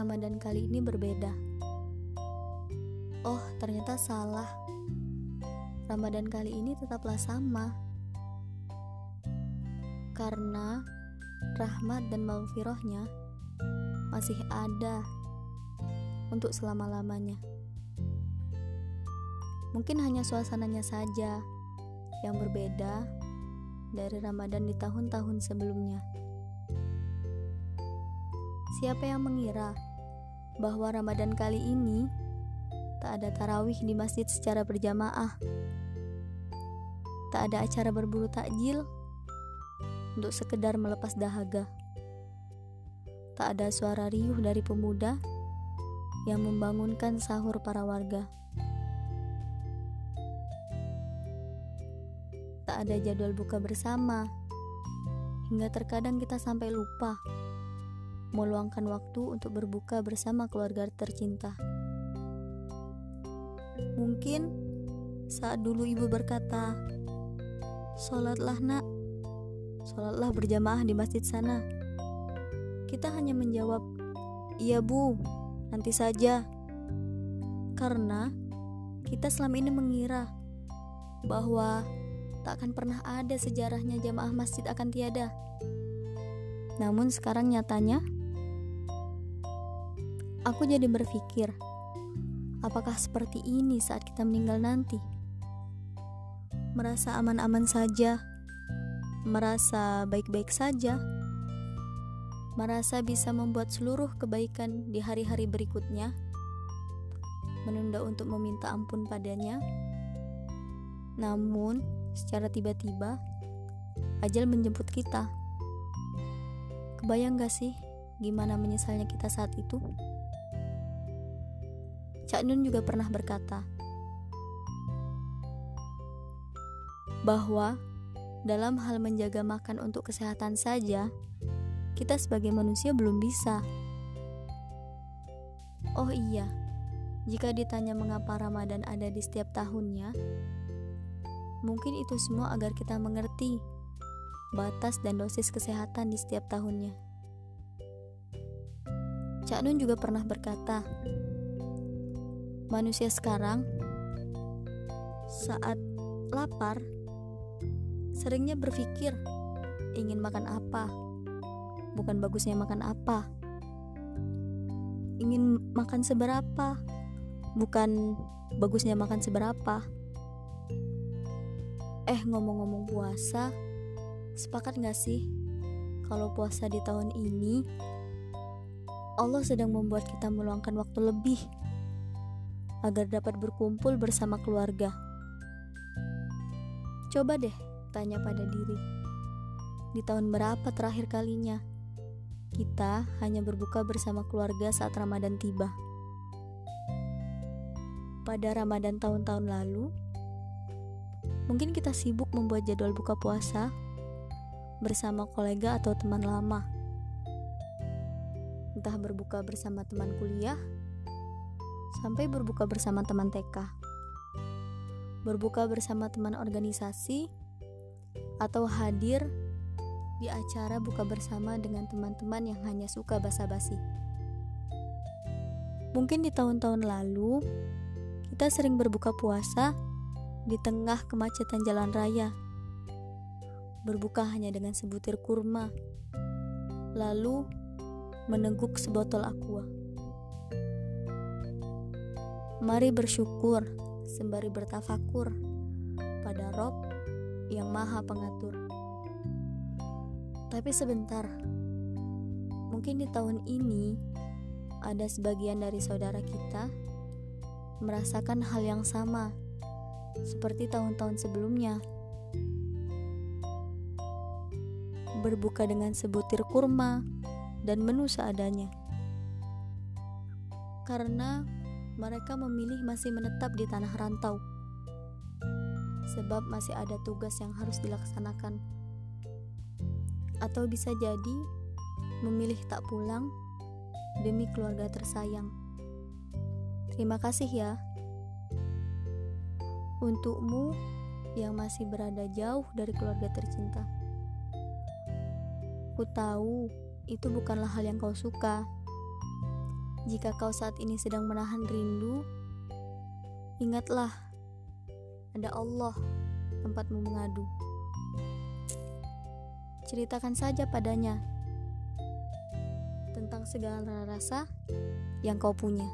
Ramadan kali ini berbeda. Oh, ternyata salah. Ramadan kali ini tetaplah sama. Karena rahmat dan maghfirahnya masih ada untuk selama-lamanya. Mungkin hanya suasananya saja yang berbeda dari Ramadan di tahun-tahun sebelumnya. Siapa yang mengira bahwa Ramadan kali ini tak ada tarawih di masjid secara berjamaah? Tak ada acara berburu takjil untuk sekedar melepas dahaga. Tak ada suara riuh dari pemuda yang membangunkan sahur para warga. Tak ada jadwal buka bersama, hingga terkadang kita sampai lupa meluangkan waktu untuk berbuka bersama keluarga tercinta. Mungkin saat dulu ibu berkata, "Sholatlah, Nak, sholatlah berjamaah di masjid sana." Kita hanya menjawab, "Iya, Bu, nanti saja." Karena kita selama ini mengira bahwa tak akan pernah ada sejarahnya jamaah masjid akan tiada. Namun sekarang nyatanya aku jadi berpikir, apakah seperti ini saat kita meninggal nanti? Merasa aman-aman saja, merasa baik-baik saja, merasa bisa membuat seluruh kebaikan di hari-hari berikutnya menunda untuk meminta ampun padanya. Namun, secara tiba-tiba, ajal menjemput kita. Kebayang gak sih gimana menyesalnya kita saat itu? Cak Nun juga pernah berkata bahwa dalam hal menjaga makan untuk kesehatan saja, kita sebagai manusia belum bisa. Oh iya, jika ditanya mengapa Ramadan ada di setiap tahunnya, mungkin itu semua agar kita mengerti batas dan dosis kesehatan di setiap tahunnya. Cak Nun juga pernah berkata, manusia sekarang saat lapar seringnya berpikir ingin makan apa, bukan bagusnya makan apa. Ingin makan seberapa, bukan bagusnya makan seberapa. Eh, ngomong-ngomong puasa, sepakat gak sih kalau puasa di tahun ini Allah sedang membuat kita meluangkan waktu lebih agar dapat berkumpul bersama keluarga. Coba deh tanya pada diri, di tahun berapa terakhir kalinya kita hanya berbuka bersama keluarga saat Ramadan tiba? pada Ramadan tahun-tahun lalu, mungkin kita sibuk membuat jadwal buka puasa bersama kolega atau teman lama. Entah berbuka bersama teman kuliah, sampai berbuka bersama teman TK. Berbuka bersama teman organisasi, atau hadir di acara buka bersama dengan teman-teman yang hanya suka basa-basi. Mungkin di tahun-tahun lalu, kita sering berbuka puasa di tengah kemacetan jalan raya. Berbuka hanya dengan sebutir kurma, lalu meneguk sebotol aqua. Mari bersyukur sembari bertafakur pada Rob yang Maha Pengatur. Tapi sebentar, mungkin di tahun ini ada sebagian dari saudara kita merasakan hal yang sama seperti tahun-tahun sebelumnya. Berbuka dengan sebutir kurma dan menu seadanya. Karena mereka memilih masih menetap di tanah rantau. Sebab masih ada tugas yang harus dilaksanakan. Atau bisa jadi memilih tak pulang demi keluarga tersayang. Terima kasih ya. Untukmu yang masih berada jauh dari keluarga tercinta. Ku tahu itu bukanlah hal yang kau suka. Jika kau saat ini sedang menahan rindu, ingatlah ada Allah tempatmu mengadu. Ceritakan saja padanya tentang segala rasa yang kau punya.